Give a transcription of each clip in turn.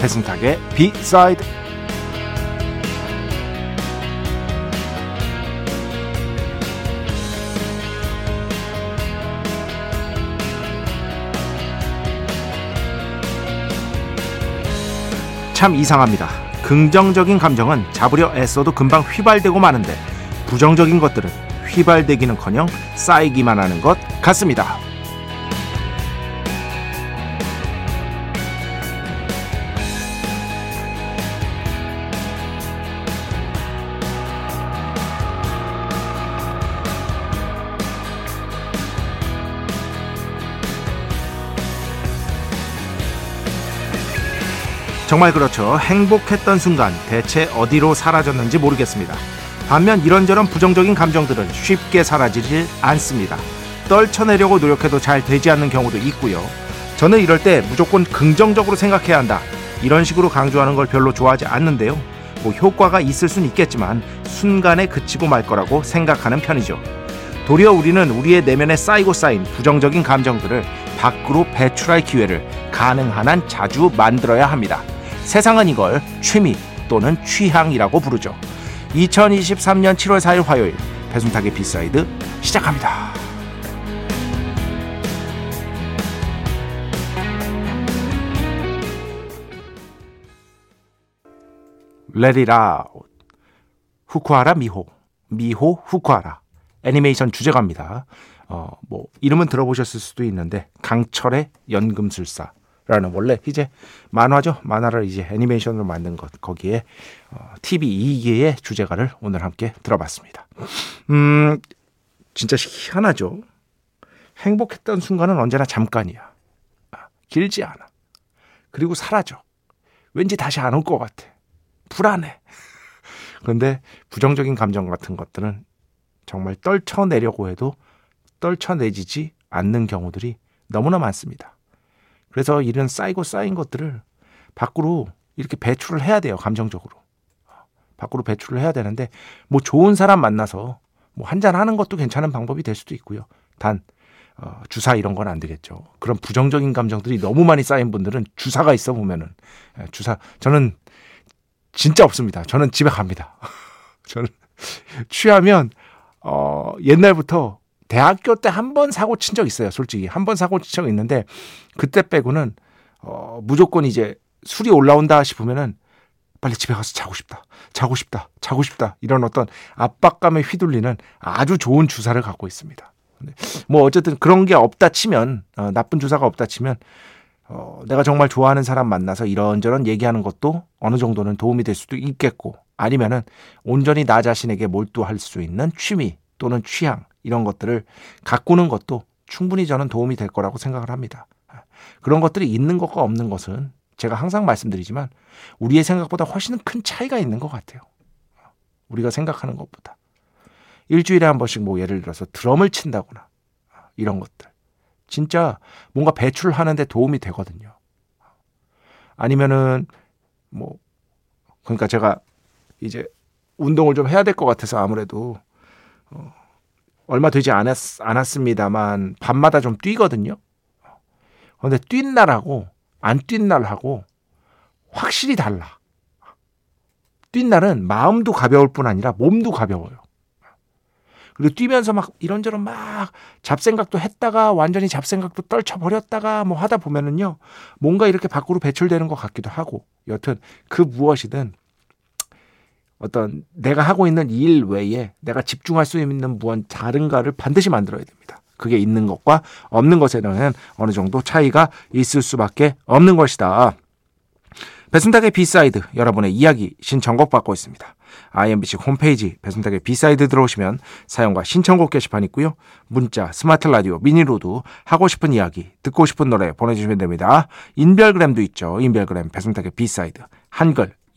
배승탁의 비사이드 참 이상합니다. 긍정적인 감정은 잡으려 애써도 금방 휘발되고 마는데 부정적인 것들은 휘발되기는커녕 쌓이기만 하는 것 같습니다. 정말 그렇죠. 행복했던 순간 대체 어디로 사라졌는지 모르겠습니다. 반면 이런저런 부정적인 감정들은 쉽게 사라지질 않습니다. 떨쳐내려고 노력해도 잘 되지 않는 경우도 있고요. 저는 이럴 때 무조건 긍정적으로 생각해야 한다. 이런 식으로 강조하는 걸 별로 좋아하지 않는데요. 뭐 효과가 있을 순 있겠지만 순간에 그치고 말 거라고 생각하는 편이죠. 도리어 우리는 우리의 내면에 쌓이고 쌓인 부정적인 감정들을 밖으로 배출할 기회를 가능한 한 자주 만들어야 합니다. 세상은 이걸 취미 또는 취향이라고 부르죠. 2023년 7월 4일 화요일 배순탁의 B side 시작합니다. Let it out 후쿠하라 미호 미호 후쿠하라 애니메이션 주제가입니다. 어, 뭐 이름은 들어보셨을 수도 있는데 강철의 연금술사 라는 원래 이제 만화죠. 만화를 이제 애니메이션으로 만든 것 거기에 어, TV 2기의 주제가를 오늘 함께 들어봤습니다. 음, 진짜 희한하죠. 행복했던 순간은 언제나 잠깐이야. 아, 길지 않아. 그리고 사라져. 왠지 다시 안 올 것 같아. 불안해. 그런데 부정적인 감정 같은 것들은 정말 떨쳐내려고 해도 떨쳐내지지 않는 경우들이 너무나 많습니다. 그래서 이런 쌓이고 쌓인 것들을 밖으로 이렇게 배출을 해야 돼요. 감정적으로. 밖으로 배출을 해야 되는데 뭐 좋은 사람 만나서 뭐 한잔 하는 것도 괜찮은 방법이 될 수도 있고요. 단 어, 주사 이런 건 안 되겠죠. 그런 부정적인 감정들이 너무 많이 쌓인 분들은 주사가 있어 보면은 예, 주사 저는 진짜 없습니다. 저는 집에 갑니다. 저는 취하면 어 옛날부터 대학교 때 한 번 사고 친 적 있어요. 솔직히 한 번 사고 친 적 있는데 그때 빼고는 어 무조건 이제 술이 올라온다 싶으면은 빨리 집에 가서 자고 싶다. 자고 싶다. 자고 싶다. 이런 어떤 압박감에 휘둘리는 아주 좋은 주사를 갖고 있습니다. 뭐 어쨌든 그런 게 없다 치면 어, 나쁜 주사가 없다 치면 어, 내가 정말 좋아하는 사람 만나서 이런저런 얘기하는 것도 어느 정도는 도움이 될 수도 있겠고 아니면은 온전히 나 자신에게 몰두할 수 있는 취미 또는 취향 이런 것들을 가꾸는 것도 충분히 저는 도움이 될 거라고 생각을 합니다. 그런 것들이 있는 것과 없는 것은 제가 항상 말씀드리지만 우리의 생각보다 훨씬 큰 차이가 있는 것 같아요. 우리가 생각하는 것보다. 일주일에 한 번씩 뭐 예를 들어서 드럼을 친다거나 이런 것들. 진짜 뭔가 배출하는데 도움이 되거든요. 아니면은 뭐 그러니까 제가 이제 운동을 좀 해야 될 것 같아서 아무래도 어 얼마 되지 않았, 않았습니다만 밤마다 좀 뛰거든요. 그런데 뛴 날하고 안 뛴 날하고 확실히 달라. 뛴 날은 마음도 가벼울 뿐 아니라 몸도 가벼워요. 그리고 뛰면서 막 이런저런 막 잡생각도 했다가 완전히 잡생각도 떨쳐버렸다가 뭐 하다 보면은요 뭔가 이렇게 밖으로 배출되는 것 같기도 하고 여튼 그 무엇이든 어떤 내가 하고 있는 일 외에 내가 집중할 수 있는 무언 다른가를 반드시 만들어야 됩니다. 그게 있는 것과 없는 것에는 어느 정도 차이가 있을 수밖에 없는 것이다. 배순탁의 B side 여러분의 이야기 신청곡 받고 있습니다. IMBC 홈페이지 배순탁의 B side 들어오시면 사연과 신청곡 게시판 있고요. 문자, 스마트 라디오, 미니로도 하고 싶은 이야기, 듣고 싶은 노래 보내주시면 됩니다. 인별그램도 있죠. 인별그램 배순탁의 B side 한글,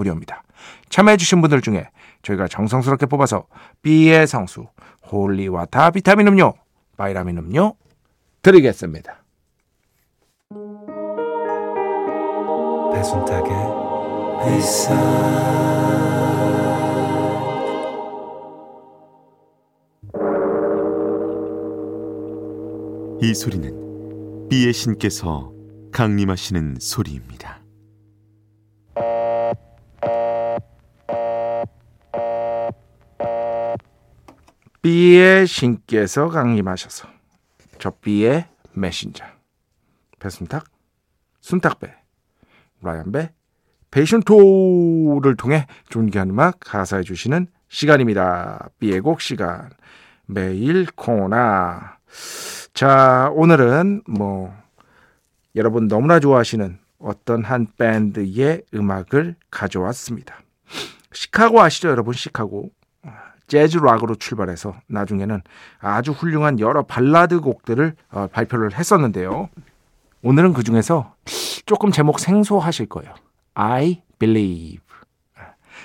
무료입니다. 참여해주신 분들 중에 저희가 정성스럽게 뽑아서 B의 성수, holy water 비타민 음료, 바이라민 음료 드리겠습니다. 배순탁의 회사 이 소리는 비의 신께서 강림하시는 소리입니다. B의 신께서 강림하셔서 저 B의 메신저. 배순탁, 순탁배, 라이언배, 베이션토를 통해 존귀한 음악 가사해 주시는 시간입니다. B의 곡 시간. 매일 코나 자 오늘은 뭐 여러분 너무나 좋아하시는 어떤 한 밴드의 음악을 가져왔습니다. 시카고 아시죠 여러분? 시카고 재즈 락으로 출발해서 나중에는 아주 훌륭한 여러 발라드 곡들을 어, 발표를 했었는데요. 오늘은 그 중에서 조금 제목 생소하실 거예요. I Believe.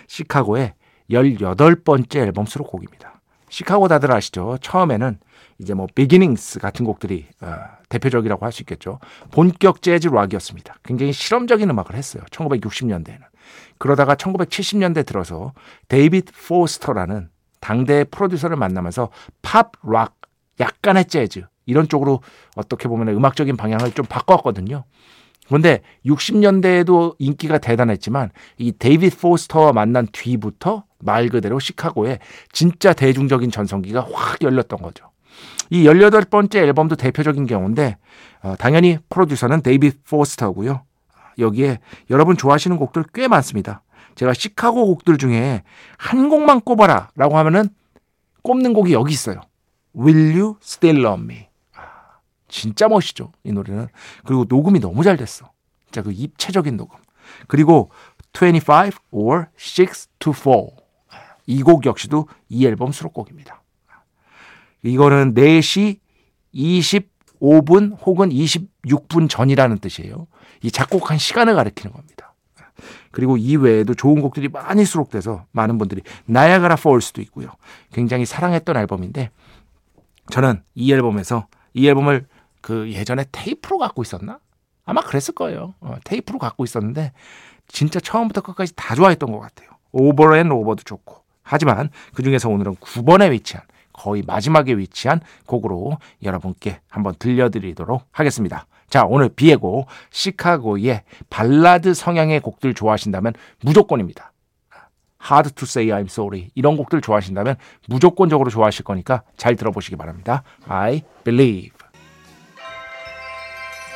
시카고의 18번째 앨범 수록곡입니다. 시카고 다들 아시죠? 처음에는 이제 뭐 비기닝스 같은 곡들이 어, 대표적이라고 할 수 있겠죠. 본격 재즈 락이었습니다. 굉장히 실험적인 음악을 했어요. 1960년대에는. 그러다가 1970년대 들어서 데이비드 포스터라는 당대 프로듀서를 만나면서 팝, 락, 약간의 재즈 이런 쪽으로 어떻게 보면 음악적인 방향을 좀 바꿨거든요. 그런데 60년대에도 인기가 대단했지만 이 데이비드 포스터와 만난 뒤부터 말 그대로 시카고에 진짜 대중적인 전성기가 확 열렸던 거죠. 이 18번째 앨범도 대표적인 경우인데 어, 당연히 프로듀서는 데이비드 포스터고요. 여기에 여러분 좋아하시는 곡들 꽤 많습니다. 제가 시카고 곡들 중에 한 곡만 꼽아라 라고 하면은 꼽는 곡이 여기 있어요. Will You Still Love Me? 아, 진짜 멋있죠. 이 노래는. 그리고 녹음이 너무 잘 됐어. 진짜 그 입체적인 녹음. 그리고 25 or 6 to 4. 이 곡 역시도 이 앨범 수록곡입니다. 이거는 4시 25분 혹은 26분 전이라는 뜻이에요. 이 작곡한 시간을 가리키는 겁니다. 그리고 이 외에도 좋은 곡들이 많이 수록돼서 많은 분들이 Niagara Falls도 있고요. 굉장히 사랑했던 앨범인데 저는 이 앨범에서 이 앨범을 그 예전에 테이프로 갖고 있었나? 아마 그랬을 거예요. 어, 테이프로 갖고 있었는데 진짜 처음부터 끝까지 다 좋아했던 것 같아요. 오버 앤 오버도 좋고. 하지만 그 중에서 오늘은 9번에 위치한 거의 마지막에 위치한 곡으로 여러분께 한번 들려드리도록 하겠습니다. 자, 오늘 비에고 시카고의 발라드 성향의 곡들 좋아하신다면 무조건입니다. Hard to say I'm sorry. 이런 곡들 좋아하신다면 무조건적으로 좋아하실 거니까 잘 들어보시기 바랍니다. I believe.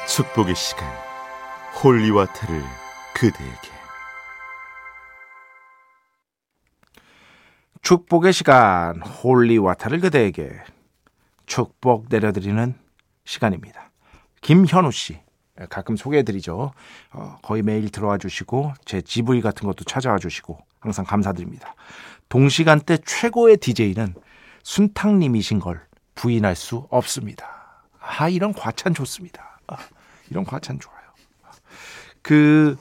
축복의 시간. holy water를 그대에게. 축복의 시간. holy water를 그대에게. 축복 내려드리는 시간입니다. 김현우 씨. 가끔 소개해드리죠. 어, 거의 매일 들어와 주시고 제 GV 같은 것도 찾아와 주시고 항상 감사드립니다. 동시간대 최고의 DJ는 순탁님이신 걸 부인할 수 없습니다. 아 이런 과찬 좋습니다. 아, 이런 과찬 좋아요. 그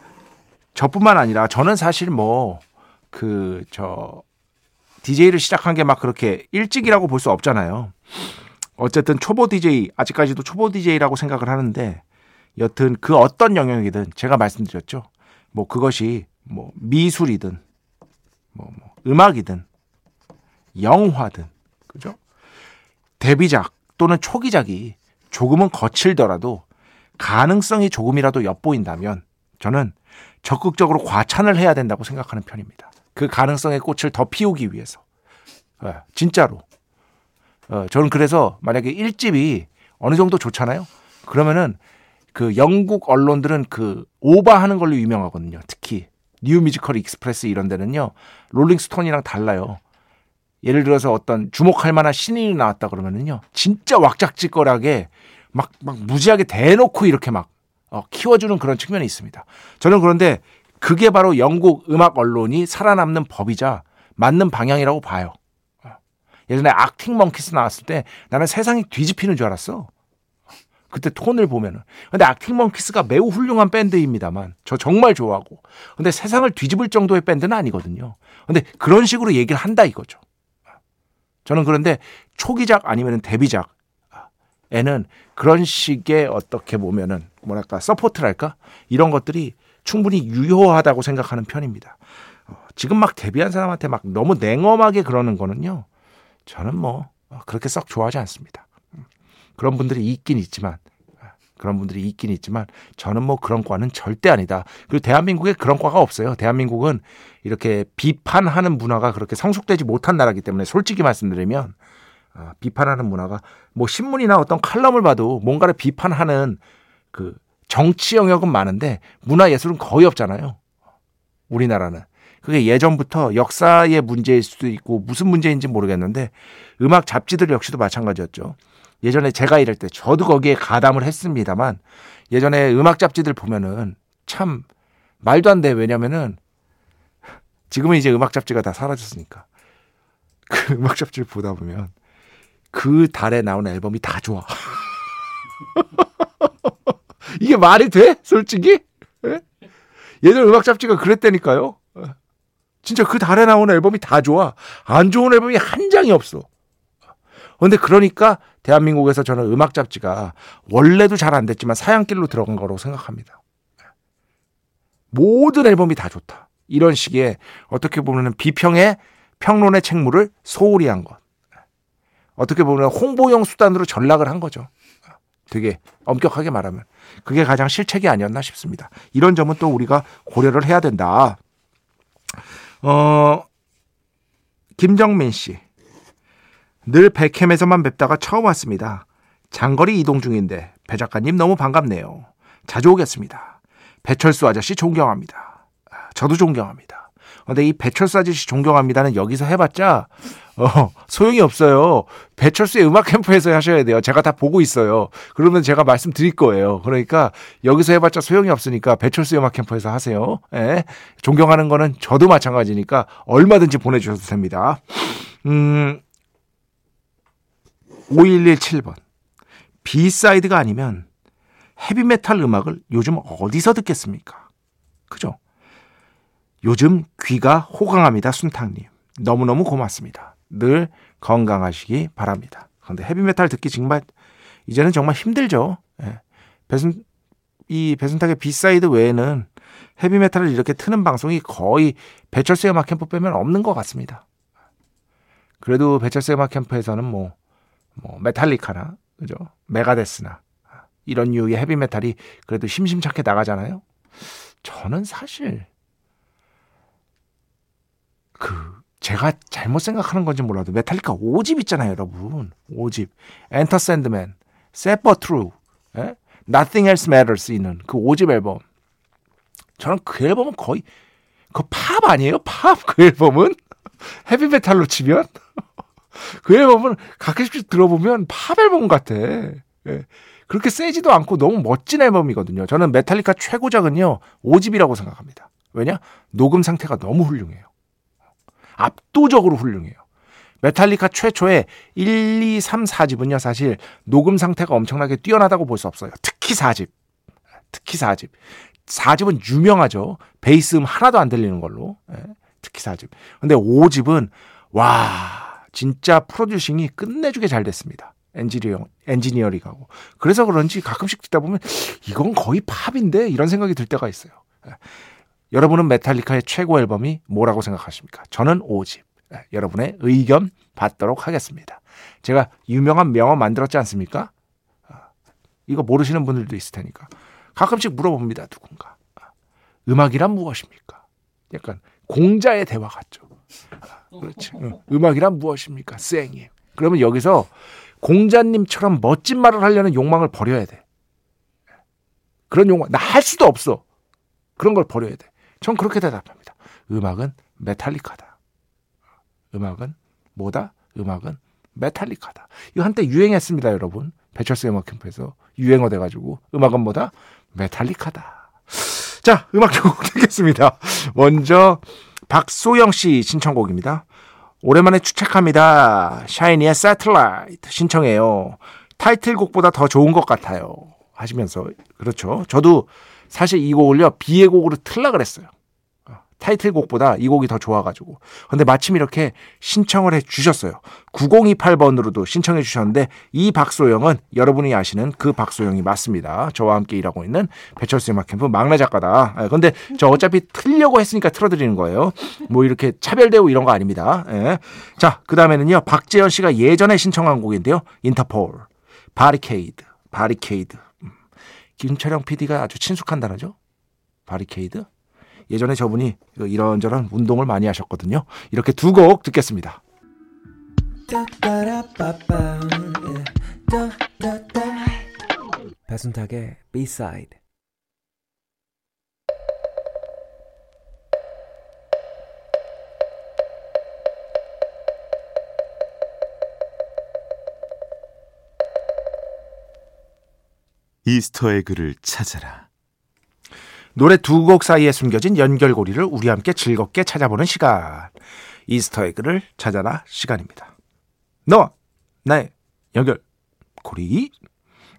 저뿐만 아니라 저는 사실 뭐 그 저 DJ를 시작한 게 막 그렇게 일찍이라고 볼 수 없잖아요. 어쨌든 초보 DJ 아직까지도 초보 DJ라고 생각을 하는데 여튼 그 어떤 영역이든 제가 말씀드렸죠. 뭐 그것이 뭐 미술이든 뭐, 뭐 음악이든 영화든 그죠? 데뷔작 또는 초기작이 조금은 거칠더라도 가능성이 조금이라도 엿보인다면 저는 적극적으로 과찬을 해야 된다고 생각하는 편입니다. 그 가능성의 꽃을 더 피우기 위해서. 네, 진짜로. 어, 저는 그래서 만약에 1집이 어느 정도 좋잖아요. 그러면은 그 영국 언론들은 그 오바하는 걸로 유명하거든요. 특히 New Musical Express 이런 데는요. 롤링스톤이랑 달라요. 예를 들어서 어떤 주목할 만한 신인이 나왔다 그러면은요. 진짜 왁자지껄하게 막, 막 무지하게 대놓고 이렇게 막 어, 키워주는 그런 측면이 있습니다. 저는 그런데 그게 바로 영국 음악 언론이 살아남는 법이자 맞는 방향이라고 봐요. 어. 예전에 악팅 멍키스 나왔을 때 나는 세상이 뒤집히는 줄 알았어. 그때 톤을 보면은. 근데 악팅 멍키스가 매우 훌륭한 밴드입니다만 저 정말 좋아하고. 근데 세상을 뒤집을 정도의 밴드는 아니거든요. 근데 그런 식으로 얘기를 한다 이거죠. 저는 그런데 초기작 아니면 데뷔작 에는 그런 식의 어떻게 보면은 뭐랄까 서포트랄까 이런 것들이 충분히 유효하다고 생각하는 편입니다. 어, 지금 막 데뷔한 사람한테 막 너무 냉엄하게 그러는 거는요. 저는 뭐 어, 그렇게 썩 좋아하지 않습니다. 음, 그런 분들이 있긴 있지만 아, 그런 분들이 있긴 있지만 저는 뭐 그런 과는 절대 아니다. 그리고 대한민국에 그런 과가 없어요. 대한민국은 이렇게 비판하는 문화가 그렇게 성숙되지 못한 나라기 때문에 솔직히 말씀드리면 아, 비판하는 문화가 뭐 신문이나 어떤 칼럼을 봐도 뭔가를 비판하는 그 정치 영역은 많은데 문화 예술은 거의 없잖아요. 우리나라는. 그게 예전부터 역사의 문제일 수도 있고 무슨 문제인지 모르겠는데 음악 잡지들 역시도 마찬가지였죠. 예전에 제가 이럴 때 저도 거기에 가담을 했습니다만 예전에 음악 잡지들 보면은 참 말도 안 돼. 왜냐면은 지금은 이제 음악 잡지가 다 사라졌으니까. 그 음악 잡지를 보다 보면 그 달에 나온 앨범이 다 좋아. 이게 말이 돼? 솔직히? 예? 예전 음악 잡지가 그랬다니까요. 진짜 그 달에 나오는 앨범이 다 좋아. 안 좋은 앨범이 한 장이 없어. 근데 그러니까 대한민국에서 저는 음악 잡지가 원래도 잘 안 됐지만 사양길로 들어간 거라고 생각합니다. 모든 앨범이 다 좋다. 이런 식의 어떻게 보면 비평의 평론의 책무를 소홀히 한 것. 어떻게 보면 홍보용 수단으로 전락을 한 거죠. 되게 엄격하게 말하면. 그게 가장 실책이 아니었나 싶습니다. 이런 점은 또 우리가 고려를 해야 된다. 어, 김정민 씨. 늘 백햄에서만 뵙다가 처음 왔습니다. 장거리 이동 중인데 배 작가님 너무 반갑네요. 자주 오겠습니다. 배철수 아저씨 존경합니다. 저도 존경합니다. 근데 이 배철수 아저씨 존경합니다는 여기서 해봤자 어, 소용이 없어요. 배철수의 음악 캠프에서 하셔야 돼요. 제가 다 보고 있어요. 그러면 제가 말씀드릴 거예요. 그러니까 여기서 해봤자 소용이 없으니까 배철수 음악 캠프에서 하세요. 예. 존경하는 거는 저도 마찬가지니까 얼마든지 보내주셔도 됩니다. 음, 5117번. B side가 아니면 헤비메탈 음악을 요즘 어디서 듣겠습니까? 그죠? 요즘 귀가 호강합니다, 순탁님. 너무너무 고맙습니다. 늘 건강하시기 바랍니다. 그런데 헤비메탈 듣기 정말 이제는 정말 힘들죠. 예. 배순 이 배순탁의 B side 외에는 헤비메탈을 이렇게 트는 방송이 거의 배철수의 음악 캠프 빼면 없는 것 같습니다. 그래도 배철수의 음악 캠프에서는 뭐, 뭐 메탈리카나 그죠 메가데스나 이런 류의 헤비메탈이 그래도 심심찮게 나가잖아요. 저는 사실 그 제가 잘못 생각하는 건지 몰라도 메탈리카 5집 있잖아요, 여러분. 5집. Enter Sandman, Sad But True, 예? Nothing Else Matters 있는 그 5집 앨범. 저는 그 앨범은 거의 그 팝 아니에요? 팝 그 앨범은 헤비 메탈로 치면 그 앨범은 가끔씩 들어보면 팝 앨범 같아. 예. 그렇게 세지도 않고 너무 멋진 앨범이거든요. 저는 메탈리카 최고작은요 5집이라고 생각합니다. 왜냐? 녹음 상태가 너무 훌륭해요. 압도적으로 훌륭해요. 메탈리카 최초의 1, 2, 3, 4집은요, 사실 녹음 상태가 엄청나게 뛰어나다고 볼 수 없어요. 특히 4집. 특히 4집. 4집은 유명하죠. 베이스 음 하나도 안 들리는 걸로. 예, 특히 4집. 근데 5집은, 와, 진짜 프로듀싱이 끝내주게 잘 됐습니다. 엔지니어, 엔지니어링하고. 그래서 그런지 가끔씩 듣다 보면 이건 거의 팝인데? 이런 생각이 들 때가 있어요. 예. 여러분은 메탈리카의 최고 앨범이 뭐라고 생각하십니까? 저는 5집. 네, 여러분의 의견 받도록 하겠습니다. 제가 유명한 명언 만들었지 않습니까? 아, 이거 모르시는 분들도 있을 테니까. 가끔씩 물어봅니다, 누군가. 아, 음악이란 무엇입니까? 약간 공자의 대화 같죠. 아, 그렇지. 음악이란 무엇입니까? 쌩이. 그러면 여기서 공자님처럼 멋진 말을 하려는 욕망을 버려야 돼. 그런 욕망, 나 할 수도 없어. 그런 걸 버려야 돼. 전 그렇게 대답합니다. 음악은 메탈리카다. 음악은 뭐다? 음악은 메탈리카다. 이거 한때 유행했습니다, 여러분. 배철수 음악 캠프에서 유행어 돼가지고 음악은 뭐다? 메탈리카다. 자, 음악 두곡 듣겠습니다. 먼저 박소영 씨 신청곡입니다. 오랜만에 추측합니다. 샤이니의 Satellite 신청해요. 타이틀곡보다 더 좋은 것 같아요. 하시면서 그렇죠. 저도 사실 이 곡을요 비의 곡으로 틀라 그랬어요. 타이틀곡보다 이 곡이 더 좋아가지고. 근데 마침 이렇게 신청을 해 주셨어요. 9028번으로도 신청해 주셨는데 이 박소영은 여러분이 아시는 그 박소영이 맞습니다. 저와 함께 일하고 있는 배철수 음악 캠프 막내 작가다. 예, 근데 저 어차피 틀려고 했으니까 틀어드리는 거예요. 뭐 이렇게 차별되고 이런 거 아닙니다. 예. 자, 그 다음에는요. 박재현 씨가 예전에 신청한 곡인데요. 인터폴, 바리케이드, 바리케이드. 음. 김철영 PD가 아주 친숙한 단어죠. 바리케이드. 예전에 저분이 이런저런 운동을 많이 하셨거든요. 이렇게 두 곡 듣겠습니다. 배순탁의 B-side 이스터의 글을 찾아라. 노래 두 곡 사이에 숨겨진 연결고리를 우리 함께 즐겁게 찾아보는 시간. 이스터에그를 찾아라 시간입니다. 너 나의 연결고리.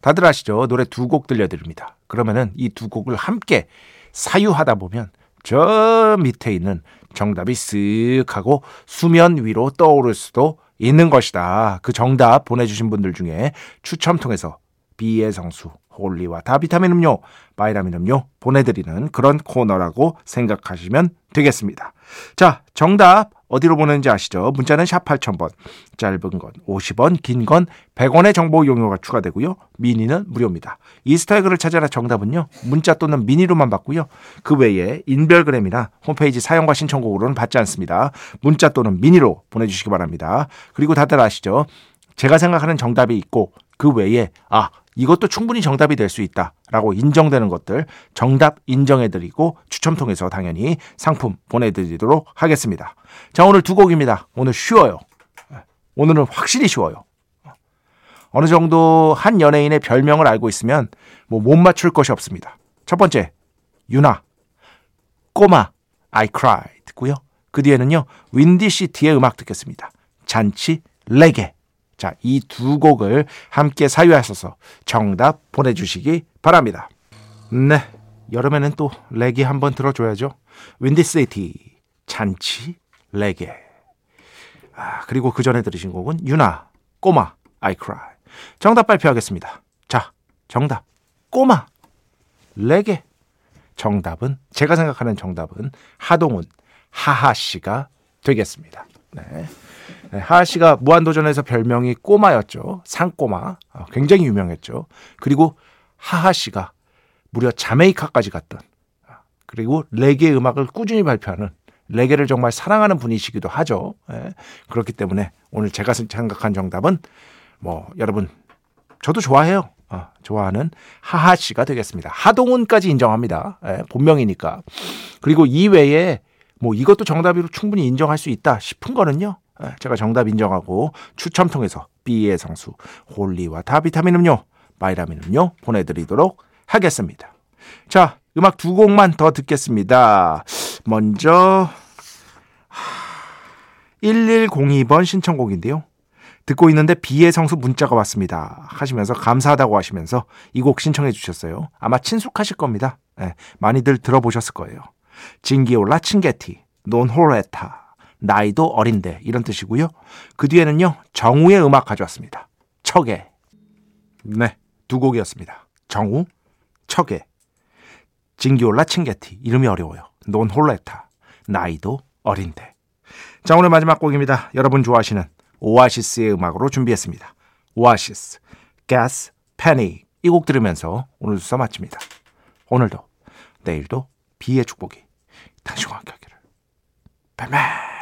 다들 아시죠? 노래 두 곡 들려드립니다. 그러면은 이 두 곡을 함께 사유하다 보면 저 밑에 있는 정답이 쓱 하고 수면 위로 떠오를 수도 있는 것이다. 그 정답 보내주신 분들 중에 추첨 통해서 비의 성수 홀리와 다비타민 음료, 바이라민 음료 보내드리는 그런 코너라고 생각하시면 되겠습니다. 자, 정답 어디로 보내는지 아시죠? 문자는 샵 8000번, 짧은 건 50원, 긴 건 100원의 정보 이용료가 추가되고요. 미니는 무료입니다. 이스타그를 찾아라 정답은요. 문자 또는 미니로만 받고요. 그 외에 인별그램이나 홈페이지 사연과 신청곡으로는 받지 않습니다. 문자 또는 미니로 보내주시기 바랍니다. 그리고 다들 아시죠? 제가 생각하는 정답이 있고 그 외에 아 이것도 충분히 정답이 될 수 있다라고 인정되는 것들 정답 인정해드리고 추첨 통해서 당연히 상품 보내드리도록 하겠습니다. 자 오늘 두 곡입니다. 오늘 쉬워요. 오늘은 확실히 쉬워요. 어느 정도 한 연예인의 별명을 알고 있으면 뭐 못 맞출 것이 없습니다. 첫 번째 유나 꼬마 I Cry 듣고요. 그 뒤에는요 윈디 시티의 음악 듣겠습니다. 잔치 레게 자, 이 두 곡을 함께 사유하셔서 정답 보내주시기 바랍니다. 네. 여름에는 또 레게 한번 들어줘야죠. 윈디시티, 잔치, 레게. 아, 그리고 그 전에 들으신 곡은 유나, 꼬마, I cry. 정답 발표하겠습니다. 자, 정답. 꼬마, 레게. 정답은, 제가 생각하는 정답은 하동훈, 하하 씨가 되겠습니다. 네. 네, 하하 씨가 무한도전에서 별명이 꼬마였죠. 상꼬마. 어, 굉장히 유명했죠. 그리고 하하 씨가 무려 자메이카까지 갔던 어, 그리고 레게 음악을 꾸준히 발표하는 레게를 정말 사랑하는 분이시기도 하죠. 예. 그렇기 때문에 오늘 제가 생각한 정답은 뭐 여러분 저도 좋아해요. 어, 좋아하는 하하 씨가 되겠습니다. 하동훈까지 인정합니다. 예, 본명이니까. 그리고 이외에 뭐 이것도 정답으로 충분히 인정할 수 있다 싶은 거는요. 예, 제가 정답 인정하고 추첨 통해서 B의 성수 홀리와 다 비타민 음료, 바이라민 음료 보내드리도록 하겠습니다. 자, 음악 두 곡만 더 듣겠습니다. 먼저 1102번 신청곡인데요. 듣고 있는데 비의 성수 문자가 왔습니다. 하시면서 감사하다고 하시면서 이 곡 신청해 주셨어요. 아마 친숙하실 겁니다. 네, 많이들 들어보셨을 거예요. 징기올라 칭게티, 논홀레타, 나이도 어린데 이런 뜻이고요. 그 뒤에는요 정우의 음악 가져왔습니다. 척에 네, 두 곡이었습니다. 정우, 척에 징기올라 칭게티 이름이 어려워요. 논 홀레타, 나이도 어린데. 자 오늘 마지막 곡입니다. 여러분 좋아하시는 오아시스의 음악으로 준비했습니다. 오아시스, 가스, 페니 이 곡 들으면서 오늘 수사 마칩니다. 오늘도 내일도 비의 축복이 당신과 함께 하기를. 바이바이.